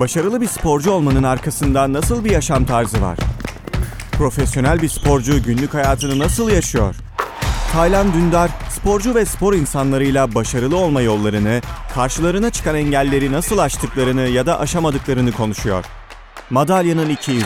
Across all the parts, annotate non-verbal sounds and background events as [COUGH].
Başarılı bir sporcu olmanın arkasında nasıl bir yaşam tarzı var? Profesyonel bir sporcu günlük hayatını nasıl yaşıyor? Taylan Dündar, sporcu ve spor insanlarıyla başarılı olma yollarını, karşılarına çıkan engelleri nasıl aştıklarını ya da aşamadıklarını konuşuyor. Madalyanın 200.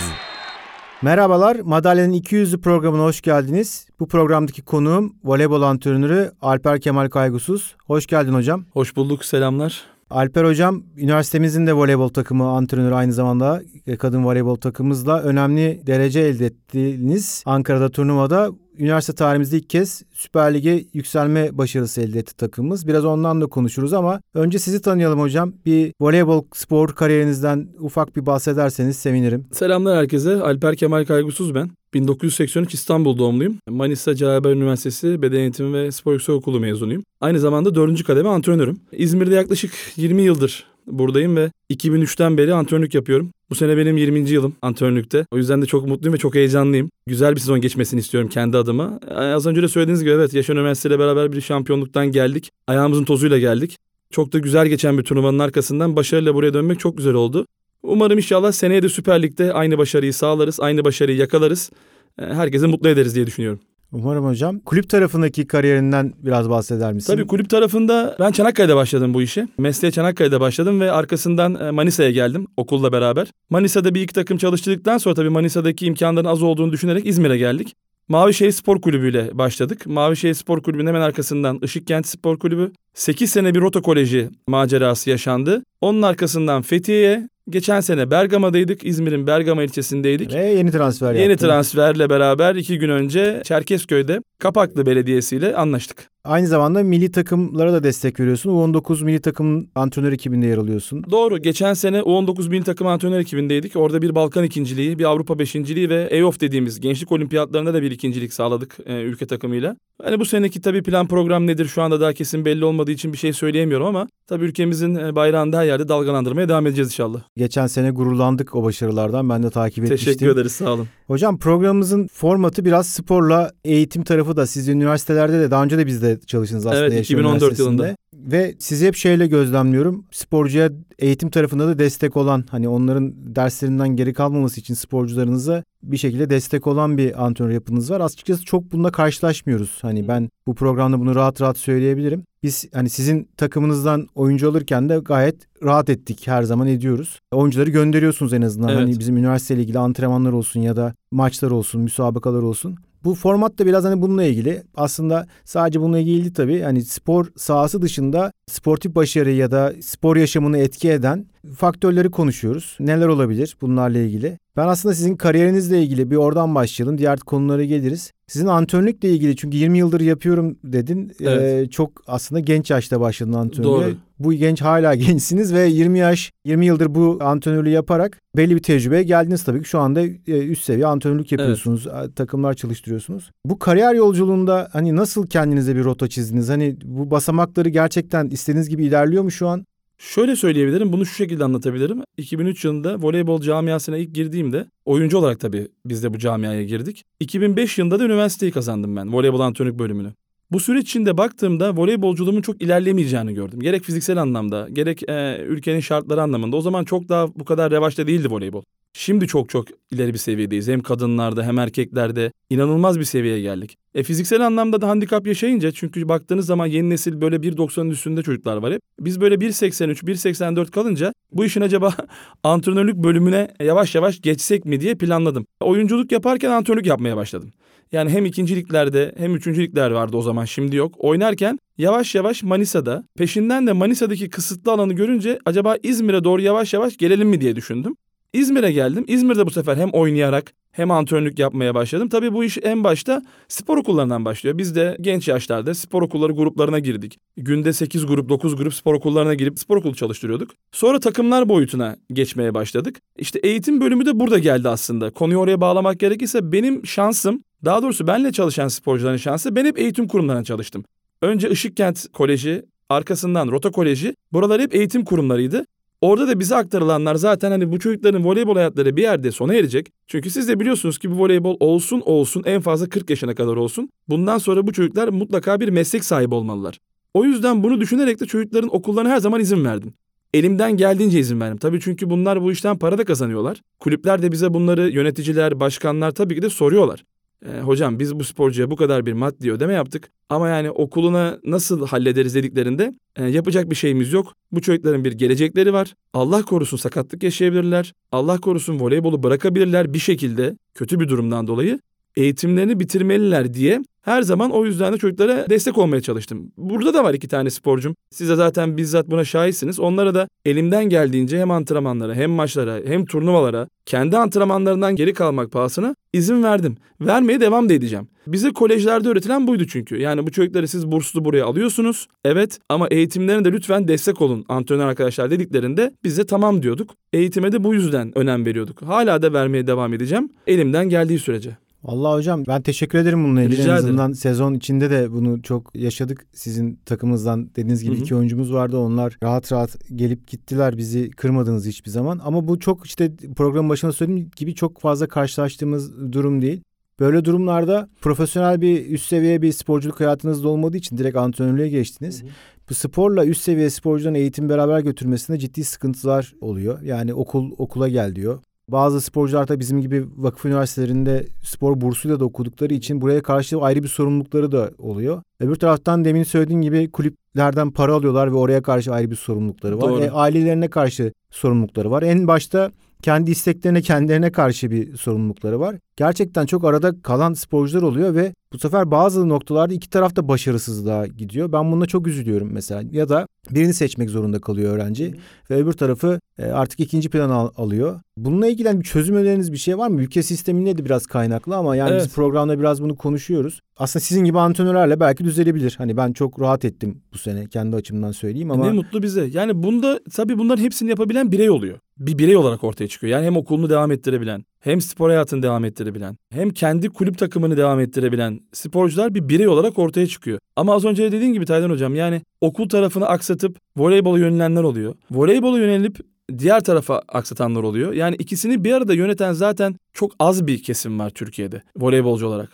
Merhabalar, Madalya'nın 200'lü programına hoş geldiniz. Bu programdaki konuğum voleybol antrenörü Alper Kemal Kaygusuz. Hoş geldin hocam. Hoş bulduk, selamlar. Alper hocam, üniversitemizin de voleybol takımı antrenörü aynı zamanda kadın voleybol takımımızla önemli derece elde ettiğiniz Ankara'da turnuvada üniversite tarihimizde ilk kez Süper Lig'e yükselme başarısı elde etti takımımız. Biraz ondan da konuşuruz ama önce sizi tanıyalım hocam. Bir voleybol spor kariyerinizden ufak bir bahsederseniz sevinirim. Selamlar herkese. Alper Kemal Kaygusuz ben. 1983 İstanbul doğumluyum. Manisa Celaber Üniversitesi Beden Eğitimi ve Spor Yüksek Okulu mezunuyum. Aynı zamanda 4. kademe antrenörüm. İzmir'de yaklaşık 20 yıldır buradayım ve 2003'ten beri antrenörlük yapıyorum. Bu sene benim 20. yılım antrenörlükte. O yüzden de çok mutluyum ve çok heyecanlıyım. Güzel bir sezon geçmesini istiyorum kendi adıma. Az önce de söylediğiniz gibi evet Yaşar Üniversitesi ile beraber bir şampiyonluktan geldik. Ayağımızın tozuyla geldik. Çok da güzel geçen bir turnuvanın arkasından başarıyla buraya dönmek çok güzel oldu. Umarım inşallah seneye de Süper Lig'de aynı başarıyı sağlarız, aynı başarıyı yakalarız. Herkese mutlu ederiz diye düşünüyorum. Umarım hocam. Kulüp tarafındaki kariyerinden biraz bahseder misin? Tabii kulüp tarafında ben Çanakkale'de başladım bu işe. Mesleğe Çanakkale'de başladım ve arkasından e, Manisa'ya geldim okulla beraber. Manisa'da bir iki takım çalıştırdıktan sonra tabii Manisa'daki imkanların az olduğunu düşünerek İzmir'e geldik. Mavişehir Spor Kulübü ile başladık. Mavişehir Spor Kulübü'nün hemen arkasından Işıkkent Spor Kulübü. 8 sene bir rota koleji macerası yaşandı. Onun arkasından Fethiye'ye, Geçen sene Bergama'daydık. İzmir'in Bergama ilçesindeydik. Ve yeni transfer Yeni yaptın. transferle beraber iki gün önce Çerkezköy'de Kapaklı Belediyesi ile anlaştık. Aynı zamanda milli takımlara da destek veriyorsun. U19 milli takım antrenör ekibinde yer alıyorsun. Doğru. Geçen sene U19 milli takım antrenör ekibindeydik. Orada bir Balkan ikinciliği, bir Avrupa beşinciliği ve EOF dediğimiz gençlik olimpiyatlarında da bir ikincilik sağladık e, ülke takımıyla. Hani bu seneki tabii plan program nedir şu anda daha kesin belli olmadığı için bir şey söyleyemiyorum ama tabii ülkemizin e, bayrağını yerde dalgalandırmaya devam edeceğiz inşallah. Geçen sene gururlandık o başarılardan. Ben de takip etmiştim. Teşekkür ederiz sağ olun. Hocam programımızın formatı biraz sporla eğitim tarafı da siz üniversitelerde de daha önce de bizde çalıştınız aslında. Evet 2014 yılında. Ve sizi hep şeyle gözlemliyorum. Sporcuya eğitim tarafında da destek olan hani onların derslerinden geri kalmaması için sporcularınıza bir şekilde destek olan bir antrenör yapınız var. Açıkçası çok bununla karşılaşmıyoruz. Hani ben bu programda bunu rahat rahat söyleyebilirim. Biz hani sizin takımınızdan oyuncu alırken de gayet rahat ettik her zaman ediyoruz. Oyuncuları gönderiyorsunuz en azından. Evet. Hani bizim üniversiteyle ilgili antrenmanlar olsun ya da maçlar olsun, müsabakalar olsun. Bu format da biraz hani bununla ilgili. Aslında sadece bununla ilgili değil tabii. Hani spor sahası dışında sportif başarı ya da spor yaşamını etki eden faktörleri konuşuyoruz. Neler olabilir bunlarla ilgili? Ben aslında sizin kariyerinizle ilgili bir oradan başlayalım. Diğer konulara geliriz. Sizin antrenörlükle ilgili çünkü 20 yıldır yapıyorum dedin. Evet. Ee, çok aslında genç yaşta başladın antrenörlüğe. Doğru. Bu genç hala [LAUGHS] gençsiniz ve 20 yaş 20 yıldır bu antrenörlüğü yaparak belli bir tecrübeye geldiniz tabii ki. Şu anda e, üst seviye antrenörlük yapıyorsunuz. Takımlar çalıştırıyorsunuz. Bu kariyer yolculuğunda hani nasıl kendinize bir rota çizdiniz? Hani bu basamakları gerçekten istediğiniz gibi ilerliyor mu şu an? Şöyle söyleyebilirim, bunu şu şekilde anlatabilirim. 2003 yılında voleybol camiasına ilk girdiğimde, oyuncu olarak tabii biz de bu camiaya girdik. 2005 yılında da üniversiteyi kazandım ben, voleybol antrenörlük bölümünü. Bu süreç içinde baktığımda voleybolculuğumun çok ilerlemeyeceğini gördüm. Gerek fiziksel anlamda, gerek e, ülkenin şartları anlamında. O zaman çok daha bu kadar revaçta değildi voleybol. Şimdi çok çok ileri bir seviyedeyiz. Hem kadınlarda hem erkeklerde inanılmaz bir seviyeye geldik. E fiziksel anlamda da handikap yaşayınca çünkü baktığınız zaman yeni nesil böyle 1.90'ın üstünde çocuklar var hep. Biz böyle 1.83, 1.84 kalınca bu işin acaba [LAUGHS] antrenörlük bölümüne yavaş yavaş geçsek mi diye planladım. Oyunculuk yaparken antrenörlük yapmaya başladım. Yani hem ikinciliklerde hem üçüncülükler vardı o zaman şimdi yok. Oynarken yavaş yavaş Manisa'da peşinden de Manisa'daki kısıtlı alanı görünce acaba İzmir'e doğru yavaş yavaş gelelim mi diye düşündüm. İzmir'e geldim. İzmir'de bu sefer hem oynayarak hem antrenörlük yapmaya başladım. Tabii bu iş en başta spor okullarından başlıyor. Biz de genç yaşlarda spor okulları gruplarına girdik. Günde 8 grup 9 grup spor okullarına girip spor okulu çalıştırıyorduk. Sonra takımlar boyutuna geçmeye başladık. İşte eğitim bölümü de burada geldi aslında. Konuyu oraya bağlamak gerekirse benim şansım daha doğrusu benle çalışan sporcuların şansı ben hep eğitim kurumlarına çalıştım. Önce Işıkkent Koleji, arkasından Rota Koleji. Buralar hep eğitim kurumlarıydı. Orada da bize aktarılanlar zaten hani bu çocukların voleybol hayatları bir yerde sona erecek. Çünkü siz de biliyorsunuz ki bu voleybol olsun olsun en fazla 40 yaşına kadar olsun. Bundan sonra bu çocuklar mutlaka bir meslek sahibi olmalılar. O yüzden bunu düşünerek de çocukların okullarına her zaman izin verdim. elimden geldiğince izin verdim. Tabii çünkü bunlar bu işten para da kazanıyorlar. Kulüpler de bize bunları yöneticiler, başkanlar tabii ki de soruyorlar. E, hocam biz bu sporcuya bu kadar bir maddi ödeme yaptık ama yani okuluna nasıl hallederiz dediklerinde e, yapacak bir şeyimiz yok. Bu çocukların bir gelecekleri var. Allah korusun sakatlık yaşayabilirler. Allah korusun voleybolu bırakabilirler bir şekilde kötü bir durumdan dolayı eğitimlerini bitirmeliler diye her zaman o yüzden de çocuklara destek olmaya çalıştım. Burada da var iki tane sporcum. Siz de zaten bizzat buna şahitsiniz. Onlara da elimden geldiğince hem antrenmanlara hem maçlara hem turnuvalara kendi antrenmanlarından geri kalmak pahasına izin verdim. Vermeye devam da edeceğim. Bize kolejlerde öğretilen buydu çünkü. Yani bu çocukları siz burslu buraya alıyorsunuz. Evet ama eğitimlerine de lütfen destek olun antrenör arkadaşlar dediklerinde biz de tamam diyorduk. Eğitime de bu yüzden önem veriyorduk. Hala da vermeye devam edeceğim. Elimden geldiği sürece. Allah hocam ben teşekkür ederim bununla ilgili. Rica en azından sezon içinde de bunu çok yaşadık. Sizin takımınızdan dediğiniz gibi Hı hı. iki oyuncumuz vardı. Onlar rahat rahat gelip gittiler. Bizi kırmadınız hiçbir zaman. Ama bu çok işte program başında söylediğim gibi çok fazla karşılaştığımız durum değil. Böyle durumlarda profesyonel bir üst seviye bir sporculuk hayatınızda olmadığı için direkt antrenörlüğe geçtiniz. Bu sporla üst seviye sporcuların eğitim beraber götürmesinde ciddi sıkıntılar oluyor. Yani okul okula gel diyor. Bazı sporcular da bizim gibi vakıf üniversitelerinde spor bursuyla da okudukları için buraya karşı ayrı bir sorumlulukları da oluyor. Öbür taraftan demin söylediğin gibi kulüplerden para alıyorlar ve oraya karşı ayrı bir sorumlulukları var. Doğru. E, ailelerine karşı sorumlulukları var. En başta kendi isteklerine kendilerine karşı bir sorumlulukları var. Gerçekten çok arada kalan sporcular oluyor ve bu sefer bazı noktalarda iki taraf da başarısızlığa gidiyor. Ben buna çok üzülüyorum mesela. Ya da birini seçmek zorunda kalıyor öğrenci ve öbür tarafı e, artık ikinci plana al- alıyor. Bununla ilgili hani bir çözüm öneriniz bir şey var mı? Ülke sisteminde de biraz kaynaklı ama yani biz Evet. programda biraz bunu konuşuyoruz. Aslında sizin gibi antrenörlerle belki düzelebilir. Hani ben çok rahat ettim bu sene kendi açımdan söyleyeyim ama Ne mutlu bize. Yani bunda tabii bunların hepsini yapabilen birey oluyor. Bir birey olarak ortaya çıkıyor. Yani hem okulunu devam ettirebilen, hem spor hayatını devam ettirebilen, hem kendi kulüp takımını devam ettirebilen sporcular bir birey olarak ortaya çıkıyor. Ama az önce de dediğin gibi Taylan Hocam yani okul tarafını aksatıp voleybola yönelenler oluyor. Voleybola yönelip diğer tarafa aksatanlar oluyor. Yani ikisini bir arada yöneten zaten çok az bir kesim var Türkiye'de voleybolcu olarak.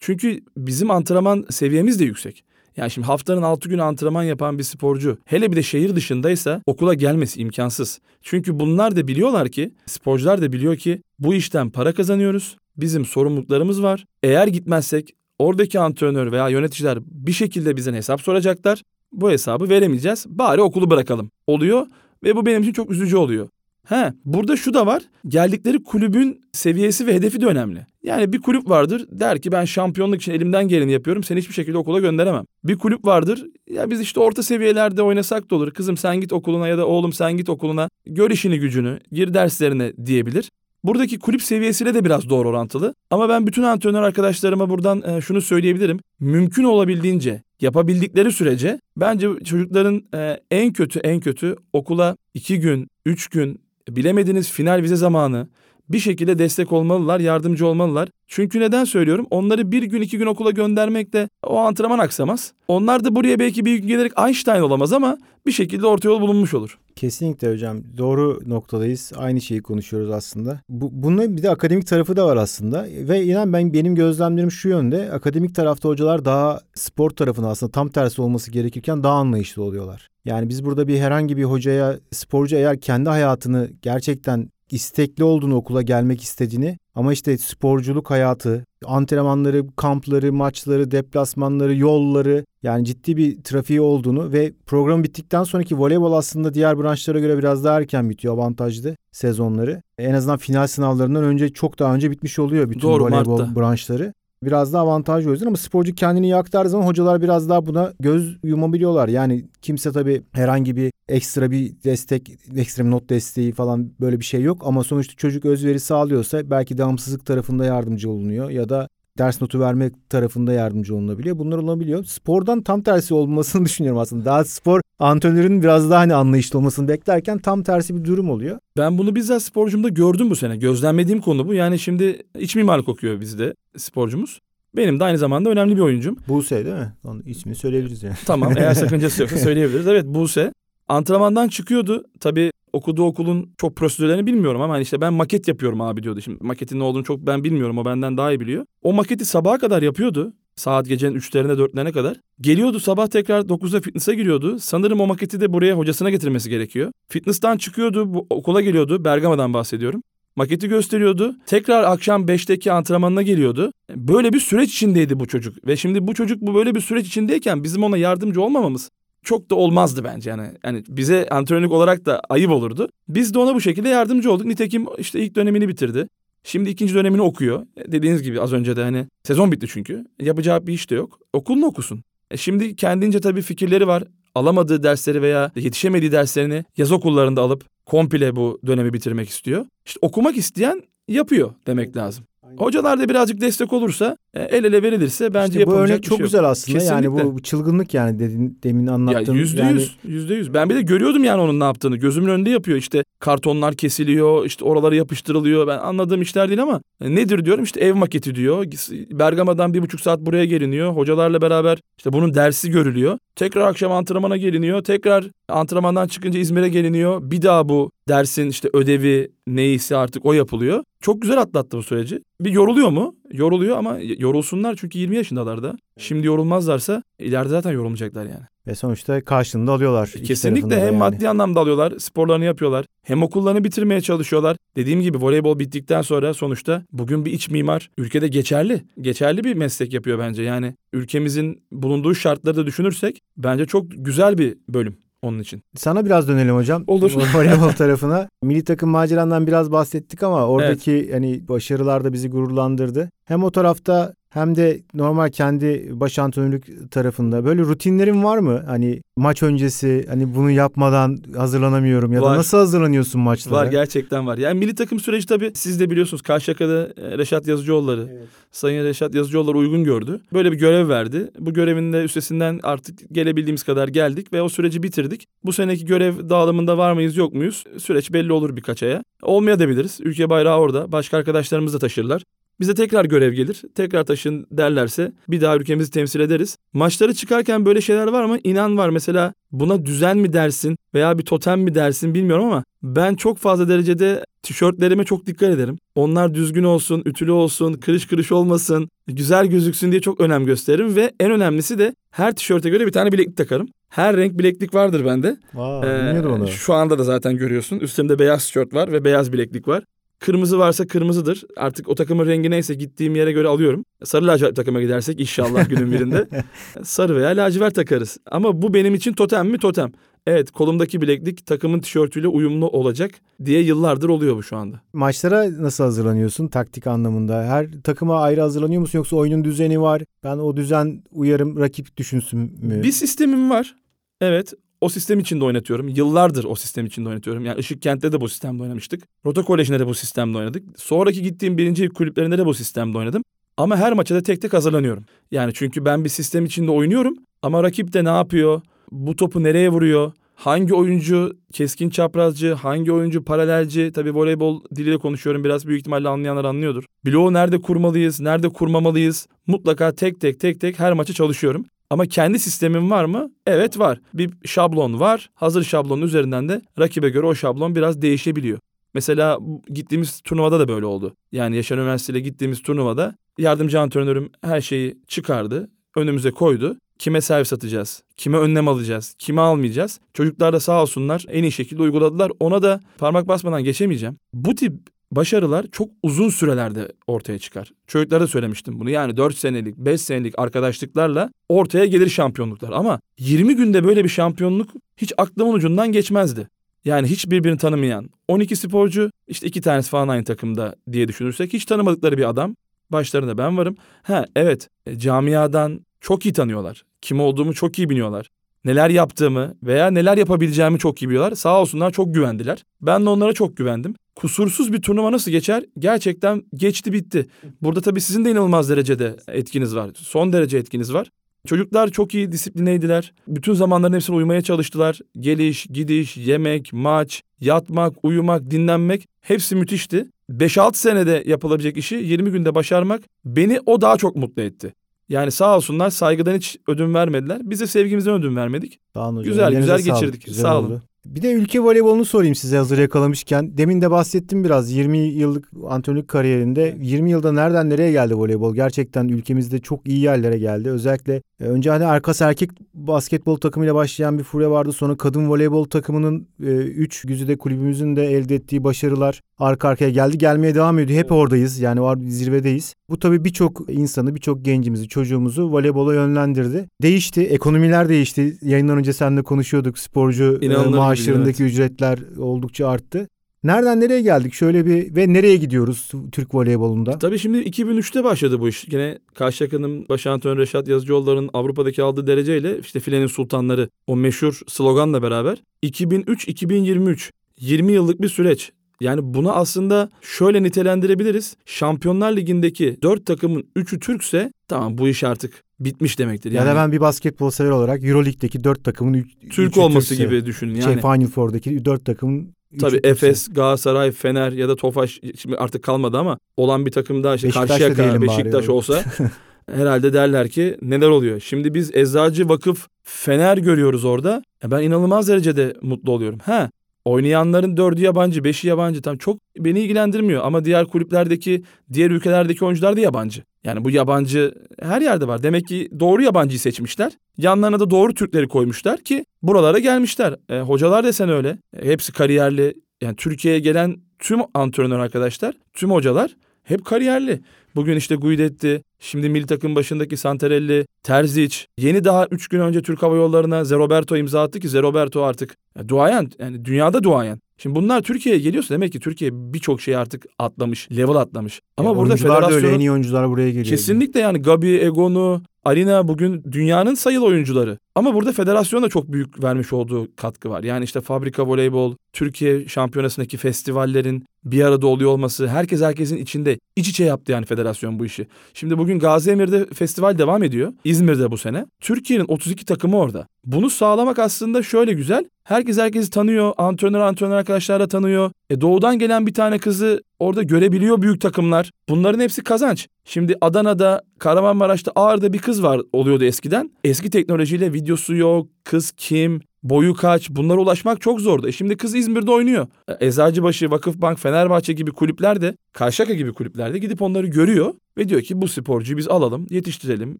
Çünkü bizim antrenman seviyemiz de yüksek. Yani şimdi haftanın 6 günü antrenman yapan bir sporcu hele bir de şehir dışındaysa okula gelmesi imkansız. Çünkü bunlar da biliyorlar ki sporcular da biliyor ki bu işten para kazanıyoruz. Bizim sorumluluklarımız var. Eğer gitmezsek oradaki antrenör veya yöneticiler bir şekilde bizden hesap soracaklar. Bu hesabı veremeyeceğiz. Bari okulu bırakalım. Oluyor ve bu benim için çok üzücü oluyor. He, burada şu da var. Geldikleri kulübün seviyesi ve hedefi de önemli. Yani bir kulüp vardır der ki ben şampiyonluk için elimden geleni yapıyorum. Seni hiçbir şekilde okula gönderemem. Bir kulüp vardır. Ya biz işte orta seviyelerde oynasak da olur. Kızım sen git okuluna ya da oğlum sen git okuluna. Gör işini gücünü, gir derslerine diyebilir. Buradaki kulüp seviyesiyle de biraz doğru orantılı. Ama ben bütün antrenör arkadaşlarıma buradan e, şunu söyleyebilirim. Mümkün olabildiğince yapabildikleri sürece bence çocukların e, en kötü en kötü okula iki gün, üç gün bilemediğiniz final vize zamanı bir şekilde destek olmalılar, yardımcı olmalılar. Çünkü neden söylüyorum? Onları bir gün iki gün okula göndermekle o antrenman aksamaz. Onlar da buraya belki bir gün gelerek Einstein olamaz ama bir şekilde orta yol bulunmuş olur. Kesinlikle hocam. Doğru noktadayız. Aynı şeyi konuşuyoruz aslında. Bu, bunun bir de akademik tarafı da var aslında. Ve inan ben benim gözlemlerim şu yönde. Akademik tarafta hocalar daha spor tarafına aslında tam tersi olması gerekirken daha anlayışlı oluyorlar. Yani biz burada bir herhangi bir hocaya, sporcu eğer kendi hayatını gerçekten istekli olduğunu okula gelmek istediğini ama işte sporculuk hayatı, antrenmanları, kampları, maçları, deplasmanları, yolları yani ciddi bir trafiği olduğunu ve program bittikten sonraki voleybol aslında diğer branşlara göre biraz daha erken bitiyor avantajlı sezonları. En azından final sınavlarından önce çok daha önce bitmiş oluyor bütün Doğru, voleybol Mart'ta. branşları. Biraz daha avantajlı o yüzden ama sporcu kendini iyi zaman hocalar biraz daha buna göz yumabiliyorlar. Yani kimse tabii herhangi bir ekstra bir destek, ekstra bir not desteği falan böyle bir şey yok. Ama sonuçta çocuk özveri sağlıyorsa belki devamsızlık tarafında yardımcı olunuyor ya da ders notu vermek tarafında yardımcı olunabiliyor. Bunlar olabiliyor. Spordan tam tersi olmasını [LAUGHS] düşünüyorum aslında. Daha spor antrenörün biraz daha hani anlayışlı olmasını beklerken tam tersi bir durum oluyor. Ben bunu bizzat sporcumda gördüm bu sene. Gözlemlediğim konu bu. Yani şimdi iç mimarlık okuyor bizde sporcumuz. Benim de aynı zamanda önemli bir oyuncum. Buse değil mi? Onun ismini söyleyebiliriz yani. Tamam eğer [LAUGHS] sakıncası yoksa söyleyebiliriz. Evet Buse antrenmandan çıkıyordu. Tabii okuduğu okulun çok prosedürlerini bilmiyorum ama hani işte ben maket yapıyorum abi diyordu. Şimdi maketin ne olduğunu çok ben bilmiyorum o benden daha iyi biliyor. O maketi sabaha kadar yapıyordu. Saat gecenin 3'lerine 4'lerine kadar. Geliyordu sabah tekrar 9'da fitness'a giriyordu. Sanırım o maketi de buraya hocasına getirmesi gerekiyor. Fitness'tan çıkıyordu, bu, okula geliyordu. Bergama'dan bahsediyorum. Maketi gösteriyordu. Tekrar akşam 5'teki antrenmanına geliyordu. Böyle bir süreç içindeydi bu çocuk. Ve şimdi bu çocuk bu böyle bir süreç içindeyken bizim ona yardımcı olmamamız çok da olmazdı bence yani. Yani bize antrenörlük olarak da ayıp olurdu. Biz de ona bu şekilde yardımcı olduk. Nitekim işte ilk dönemini bitirdi. Şimdi ikinci dönemini okuyor. Dediğiniz gibi az önce de hani sezon bitti çünkü. Yapacağı bir iş de yok. Okulunu okusun. E şimdi kendince tabii fikirleri var. Alamadığı dersleri veya yetişemediği derslerini yaz okullarında alıp komple bu dönemi bitirmek istiyor. İşte okumak isteyen yapıyor demek lazım. Hocalar da birazcık destek olursa, e, el ele verilirse bence İşte bu yapılacak örnek bir çok şey güzel aslında. Yani Kesinlikle. bu, bu çılgınlık yani dedin, demin Ya anlattığın. yüzde yani, yüz, yüzde yüz. Ben bir de görüyordum yani onun ne yaptığını. Gözümün önünde yapıyor işte kartonlar kesiliyor, işte oralara yapıştırılıyor. Ben anladığım işler değil ama e, nedir diyorum işte ev maketi diyor. Bergama'dan bir buçuk saat buraya geliniyor. Hocalarla beraber işte bunun dersi görülüyor. Tekrar akşam antrenmana geliniyor. Tekrar antrenmandan çıkınca İzmir'e geliniyor. Bir daha bu dersin işte ödevi neyse artık o yapılıyor. Çok güzel atlattı bu süreci. Bir yoruluyor mu? Yoruluyor ama yorulsunlar çünkü 20 yaşındalar da. Şimdi yorulmazlarsa ileride zaten yorulmayacaklar yani. Ve sonuçta karşılığında alıyorlar. Kesinlikle hem yani. maddi anlamda alıyorlar, sporlarını yapıyorlar. Hem okullarını bitirmeye çalışıyorlar. Dediğim gibi voleybol bittikten sonra sonuçta bugün bir iç mimar ülkede geçerli. Geçerli bir meslek yapıyor bence. Yani ülkemizin bulunduğu şartları da düşünürsek bence çok güzel bir bölüm onun için. Sana biraz dönelim hocam. Olur. [LAUGHS] Voleybol tarafına. Milli takım macerandan biraz bahsettik ama oradaki hani başarılar da bizi gururlandırdı. Hem o tarafta hem de normal kendi baş antrenörlük tarafında böyle rutinlerin var mı? Hani maç öncesi hani bunu yapmadan hazırlanamıyorum ya da Var. nasıl hazırlanıyorsun maçlara? Var gerçekten var. Yani milli takım süreci tabii siz de biliyorsunuz Karşıyaka'da e, Reşat Yazıcıoğulları, Sayın Reşat Yazıcıoğulları uygun gördü. Böyle bir görev verdi. Bu görevin de üstesinden artık gelebildiğimiz kadar geldik ve o süreci bitirdik. Bu seneki görev dağılımında var mıyız yok muyuz? Süreç belli olur birkaç aya. Olmayabiliriz. Ülke bayrağı orada. Başka arkadaşlarımız da taşırlar. Bize tekrar görev gelir. Tekrar taşın derlerse bir daha ülkemizi temsil ederiz. Maçları çıkarken böyle şeyler var mı? İnan var. Mesela buna düzen mi dersin veya bir totem mi dersin bilmiyorum ama ben çok fazla derecede tişörtlerime çok dikkat ederim. Onlar düzgün olsun, ütülü olsun, kırış kırış olmasın, güzel gözüksün diye çok önem gösteririm ve en önemlisi de her tişörte göre bir tane bileklik takarım. Her renk bileklik vardır bende. Aa, Ee, onu. Şu anda da zaten görüyorsun. Üstümde beyaz tişört var ve beyaz bileklik var. Kırmızı varsa kırmızıdır. Artık o takımın rengi neyse gittiğim yere göre alıyorum. Sarı lacivert takıma gidersek inşallah günün birinde [LAUGHS] sarı veya lacivert takarız. Ama bu benim için totem mi totem. Evet kolumdaki bileklik takımın tişörtüyle uyumlu olacak diye yıllardır oluyor bu şu anda. Maçlara nasıl hazırlanıyorsun taktik anlamında? Her takıma ayrı hazırlanıyor musun yoksa oyunun düzeni var? Ben o düzen uyarım rakip düşünsün mü? Bir sistemim var. Evet o sistem içinde oynatıyorum. Yıllardır o sistem içinde oynatıyorum. Yani Işık Kent'te de bu sistemde oynamıştık. Rota Koleji'nde de bu sistemde oynadık. Sonraki gittiğim birinci kulüplerinde de bu sistemde oynadım. Ama her maça da tek tek hazırlanıyorum. Yani çünkü ben bir sistem içinde oynuyorum ama rakip de ne yapıyor? Bu topu nereye vuruyor? Hangi oyuncu keskin çaprazcı, hangi oyuncu paralelci? Tabii voleybol diliyle konuşuyorum biraz büyük ihtimalle anlayanlar anlıyordur. Bloğu nerede kurmalıyız, nerede kurmamalıyız? Mutlaka tek tek tek tek her maçı çalışıyorum. Ama kendi sistemim var mı? Evet var. Bir şablon var. Hazır şablonun üzerinden de rakibe göre o şablon biraz değişebiliyor. Mesela gittiğimiz turnuvada da böyle oldu. Yani Yaşar Üniversitesi'yle gittiğimiz turnuvada yardımcı antrenörüm her şeyi çıkardı. Önümüze koydu. Kime servis atacağız? Kime önlem alacağız? Kime almayacağız? Çocuklar da sağ olsunlar en iyi şekilde uyguladılar. Ona da parmak basmadan geçemeyeceğim. Bu tip başarılar çok uzun sürelerde ortaya çıkar. Çocuklara söylemiştim bunu. Yani 4 senelik, 5 senelik arkadaşlıklarla ortaya gelir şampiyonluklar. Ama 20 günde böyle bir şampiyonluk hiç aklımın ucundan geçmezdi. Yani hiç birbirini tanımayan 12 sporcu işte iki tanesi falan aynı takımda diye düşünürsek hiç tanımadıkları bir adam. Başlarında ben varım. Ha evet e, camiadan çok iyi tanıyorlar. Kim olduğumu çok iyi biliyorlar. Neler yaptığımı veya neler yapabileceğimi çok iyi biliyorlar. Sağ olsunlar çok güvendiler. Ben de onlara çok güvendim. Kusursuz bir turnuva nasıl geçer? Gerçekten geçti bitti. Burada tabii sizin de inanılmaz derecede etkiniz var. Son derece etkiniz var. Çocuklar çok iyi disiplineydiler. Bütün zamanların hepsine uymaya çalıştılar. Geliş, gidiş, yemek, maç, yatmak, uyumak, dinlenmek hepsi müthişti. 5-6 senede yapılabilecek işi 20 günde başarmak beni o daha çok mutlu etti. Yani sağ olsunlar saygıdan hiç ödün vermediler. Biz de sevgimizden ödün vermedik. Sağ olun hocam. Güzel, Ellerinize güzel sağlık. geçirdik. Güzel Sağ olun. oldu. Bir de ülke voleybolunu sorayım size hazır yakalamışken. Demin de bahsettim biraz 20 yıllık antrenörlük kariyerinde 20 yılda nereden nereye geldi voleybol? Gerçekten ülkemizde çok iyi yerlere geldi. Özellikle e, önce hani Arkas erkek basketbol takımıyla başlayan bir furya vardı. Sonra kadın voleybol takımının 3 e, güzide kulübümüzün de elde ettiği başarılar arka arkaya geldi. Gelmeye devam ediyor. Hep oradayız. Yani var zirvedeyiz. Bu tabii birçok insanı, birçok gencimizi, çocuğumuzu voleybola yönlendirdi. Değişti. Ekonomiler değişti. Yayından önce seninle konuşuyorduk. Sporcu e, maaşlarındaki evet. ücretler oldukça arttı. Nereden nereye geldik? Şöyle bir ve nereye gidiyoruz Türk voleybolunda? Tabii şimdi 2003'te başladı bu iş. Yine Karşıyaka'nın baş antrenör Reşat Yazıcıoğulları'nın Avrupa'daki aldığı dereceyle işte filenin sultanları o meşhur sloganla beraber 2003-2023 20 yıllık bir süreç. Yani bunu aslında şöyle nitelendirebiliriz. Şampiyonlar Ligi'ndeki 4 takımın 3'ü Türkse tamam bu iş artık bitmiş demektir. Yani, ya da ben bir basketbol sever olarak Euroleague'deki 4 takımın 3 Türk olması Türkse, gibi düşünün şey, yani. Şey Final Four'daki 4 takımın Tabii Efes, Galatasaray, Fener ya da Tofaş şimdi artık kalmadı ama olan bir takım daha işte Karşıyaka, Beşiktaş bari. olsa [LAUGHS] herhalde derler ki neler oluyor. Şimdi biz Eczacı Vakıf Fener görüyoruz orada. E ben inanılmaz derecede mutlu oluyorum. Ha Oynayanların dördü yabancı, beşi yabancı. Tam çok beni ilgilendirmiyor ama diğer kulüplerdeki, diğer ülkelerdeki oyuncular da yabancı. Yani bu yabancı her yerde var. Demek ki doğru yabancıyı seçmişler. Yanlarına da doğru Türkleri koymuşlar ki buralara gelmişler. E, hocalar desen öyle. E, hepsi kariyerli. Yani Türkiye'ye gelen tüm antrenör arkadaşlar, tüm hocalar hep kariyerli. Bugün işte Guidetti, şimdi milli takım başındaki Santarelli, Terzic. Yeni daha 3 gün önce Türk Hava Yolları'na Zeroberto imza attı ki Zeroberto artık ya duayen yani dünyada duayen. Şimdi bunlar Türkiye'ye geliyorsa demek ki Türkiye birçok şey artık atlamış, level atlamış. Ama ya burada federasyonun... da öyle en iyi oyuncular buraya geliyor. Kesinlikle yani Gabi, Egonu, Arina bugün dünyanın sayılı oyuncuları. Ama burada federasyon da çok büyük vermiş olduğu katkı var. Yani işte fabrika voleybol, Türkiye şampiyonasındaki festivallerin bir arada oluyor olması, herkes herkesin içinde iç içe yaptı yani federasyon bu işi. Şimdi bugün Gazi Emir'de festival devam ediyor. İzmir'de bu sene. Türkiye'nin 32 takımı orada. Bunu sağlamak aslında şöyle güzel. Herkes herkesi tanıyor. Antrenör antrenör arkadaşlarla tanıyor. E doğudan gelen bir tane kızı orada görebiliyor büyük takımlar. Bunların hepsi kazanç. Şimdi Adana'da, Kahramanmaraş'ta Ağrı'da bir kız var oluyordu eskiden. Eski teknolojiyle videosu yok, kız kim, boyu kaç bunlara ulaşmak çok zordu. E şimdi kız İzmir'de oynuyor. E, Eczacıbaşı, Vakıfbank, Fenerbahçe gibi kulüpler de Karşıyaka gibi kulüplerde gidip onları görüyor ve diyor ki bu sporcuyu biz alalım, yetiştirelim,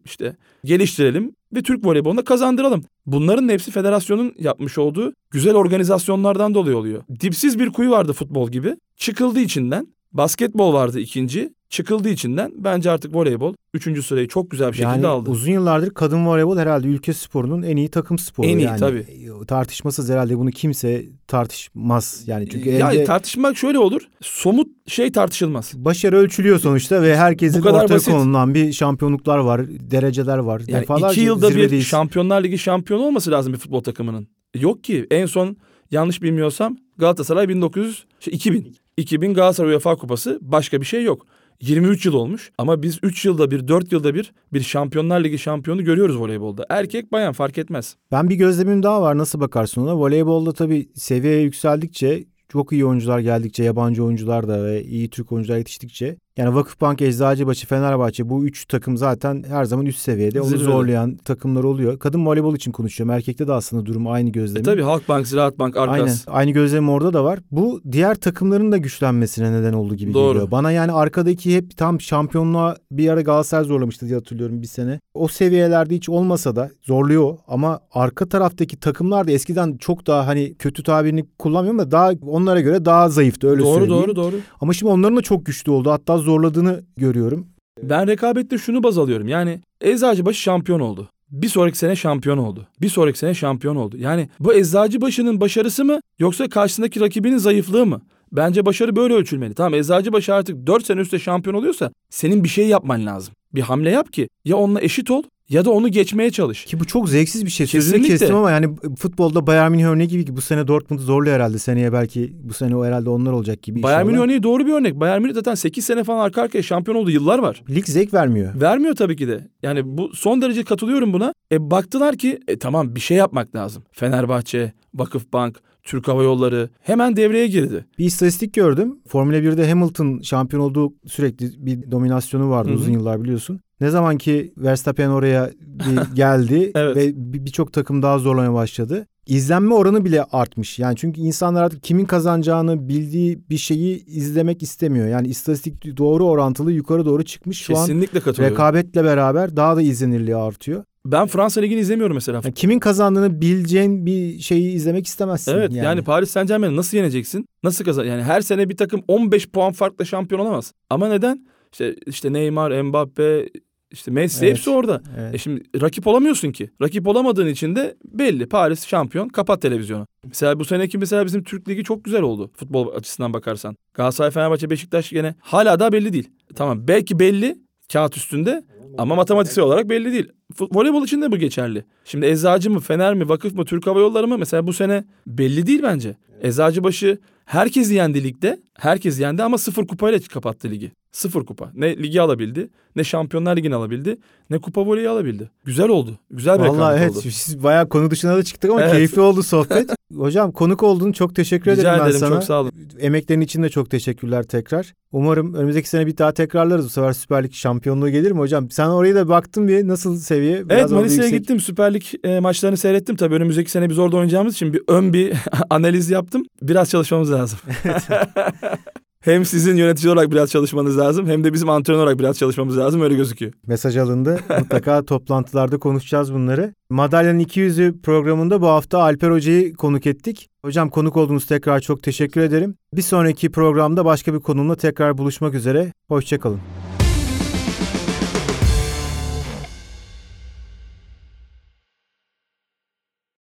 işte geliştirelim ve Türk voleybolunda kazandıralım. Bunların hepsi federasyonun yapmış olduğu güzel organizasyonlardan dolayı oluyor. Dipsiz bir kuyu vardı futbol gibi. Çıkıldı içinden. Basketbol vardı ikinci çıkıldığı içinden bence artık voleybol 3. sırayı çok güzel bir şekilde yani aldı. uzun yıllardır kadın voleybol herhalde ülke sporunun en iyi takım sporu. En iyi yani, tabii. Tartışmasız herhalde bunu kimse tartışmaz. Yani çünkü ya elde... tartışmak şöyle olur. Somut şey tartışılmaz. Başarı ölçülüyor sonuçta ve herkesin ortaya basit. konulan bir şampiyonluklar var, dereceler var. Yani Defalarca iki yılda zirvedeyiz. bir Şampiyonlar Ligi şampiyonu olması lazım bir futbol takımının. Yok ki en son yanlış bilmiyorsam Galatasaray 1900 şey 2000 2000 Galatasaray UEFA Kupası başka bir şey yok. 23 yıl olmuş ama biz 3 yılda bir 4 yılda bir bir Şampiyonlar Ligi şampiyonu görüyoruz voleybolda. Erkek bayan fark etmez. Ben bir gözlemim daha var nasıl bakarsın ona? Voleybolda tabii seviye yükseldikçe çok iyi oyuncular geldikçe, yabancı oyuncular da ve iyi Türk oyuncular yetiştikçe yani Vakıfbank, Eczacıbaşı, Fenerbahçe bu üç takım zaten her zaman üst seviyede. Onu Zirvede. zorlayan takımlar oluyor. Kadın voleybol için konuşuyorum. Erkekte de aslında durum aynı gözlemi. E tabii Halkbank, Ziraatbank, Arkas. Aynen. Aynı gözlem orada da var. Bu diğer takımların da güçlenmesine neden oldu gibi Doğru. geliyor. Bana yani arkadaki hep tam şampiyonluğa bir ara Galatasaray zorlamıştı diye hatırlıyorum bir sene. O seviyelerde hiç olmasa da zorluyor ama arka taraftaki takımlar da eskiden çok daha hani kötü tabirini kullanmıyorum da daha onlara göre daha zayıftı öyle doğru, söyleyeyim. Doğru doğru doğru. Ama şimdi onların da çok güçlü oldu. Hatta zorladığını görüyorum. Ben rekabette şunu baz alıyorum. Yani Eczacıbaşı şampiyon oldu. Bir sonraki sene şampiyon oldu. Bir sonraki sene şampiyon oldu. Yani bu Eczacıbaşı'nın başarısı mı yoksa karşısındaki rakibinin zayıflığı mı? Bence başarı böyle ölçülmeli. Tamam Eczacıbaşı artık 4 sene üstte şampiyon oluyorsa senin bir şey yapman lazım. Bir hamle yap ki ya onunla eşit ol ya da onu geçmeye çalış. Ki bu çok zevksiz bir şey. Sözünü kestim ama yani futbolda Bayern Münih örneği gibi ki bu sene Dortmund'u zorluyor herhalde. Seneye belki bu sene o herhalde onlar olacak gibi. Bayern Münih örneği doğru bir örnek. Bayern Münih zaten 8 sene falan arka arkaya şampiyon olduğu yıllar var. Lig zevk vermiyor. Vermiyor tabii ki de. Yani bu son derece katılıyorum buna. E baktılar ki e, tamam bir şey yapmak lazım. Fenerbahçe, Vakıfbank, Türk Hava Yolları hemen devreye girdi. Bir istatistik gördüm. Formula 1'de Hamilton şampiyon olduğu sürekli bir dominasyonu vardı Hı-hı. uzun yıllar biliyorsun. Ne zaman ki Verstappen oraya [LAUGHS] geldi evet. ve birçok takım daha zorlamaya başladı. izlenme oranı bile artmış. Yani çünkü insanlar artık kimin kazanacağını bildiği bir şeyi izlemek istemiyor. Yani istatistik doğru orantılı yukarı doğru çıkmış. Şu Kesinlikle an katılıyorum. rekabetle beraber daha da izlenirliği artıyor. Ben Fransa Ligi'ni izlemiyorum mesela. Yani kimin kazandığını bileceğin bir şeyi izlemek istemezsin. Evet yani. Paris Saint Germain'i nasıl yeneceksin? Nasıl kazan? Yani her sene bir takım 15 puan farkla şampiyon olamaz. Ama neden? İşte işte Neymar, Mbappe, işte Messi Evet. hepsi orada. Evet. E şimdi rakip olamıyorsun ki. Rakip olamadığın için de belli. Paris şampiyon. Kapat televizyonu. Mesela bu seneki mesela bizim Türk Ligi çok güzel oldu futbol açısından bakarsan. Galatasaray, Fenerbahçe, Beşiktaş gene hala daha belli değil. Tamam belki belli kağıt üstünde ama matematiksel olarak belli değil. Voleybol için de bu geçerli. Şimdi Eczacı mı, Fener mi, Vakıf mı, Türk Hava Yolları mı mesela bu sene belli değil bence. Eczacıbaşı herkes yendi ligde. Herkes yendi ama sıfır kupayla kapattı ligi. Sıfır kupa. Ne ligi alabildi, ne Şampiyonlar Ligi'ni alabildi, ne kupa voleyi alabildi. Güzel oldu. Güzel bir Vallahi evet oldu. siz bayağı konu dışına da çıktık ama Evet. keyifli oldu sohbet. [LAUGHS] Hocam konuk olduğun çok teşekkür Rica ederim ben ederim sana. çok sağ olun. Emeklerin için de çok teşekkürler tekrar. Umarım önümüzdeki sene bir daha tekrarlarız. Bu sefer Süper Lig şampiyonluğu gelir mi hocam? Sen oraya da baktın bir nasıl seviye? Evet Biraz orada Manisa'ya yüksek. gittim. Süper Lig e, maçlarını seyrettim. Tabii önümüzdeki sene biz orada oynayacağımız için bir ön bir [LAUGHS] analiz yaptım. Biraz çalışmamız lazım. [LAUGHS] hem sizin yönetici olarak biraz çalışmanız lazım hem de bizim antrenör olarak biraz çalışmamız lazım öyle gözüküyor. Mesaj alındı. [LAUGHS] Mutlaka toplantılarda konuşacağız bunları. Madalyanın 200'ü programında bu hafta Alper Hoca'yı konuk ettik. Hocam konuk olduğunuz tekrar çok teşekkür ederim. Bir sonraki programda başka bir konumla tekrar buluşmak üzere. Hoşçakalın.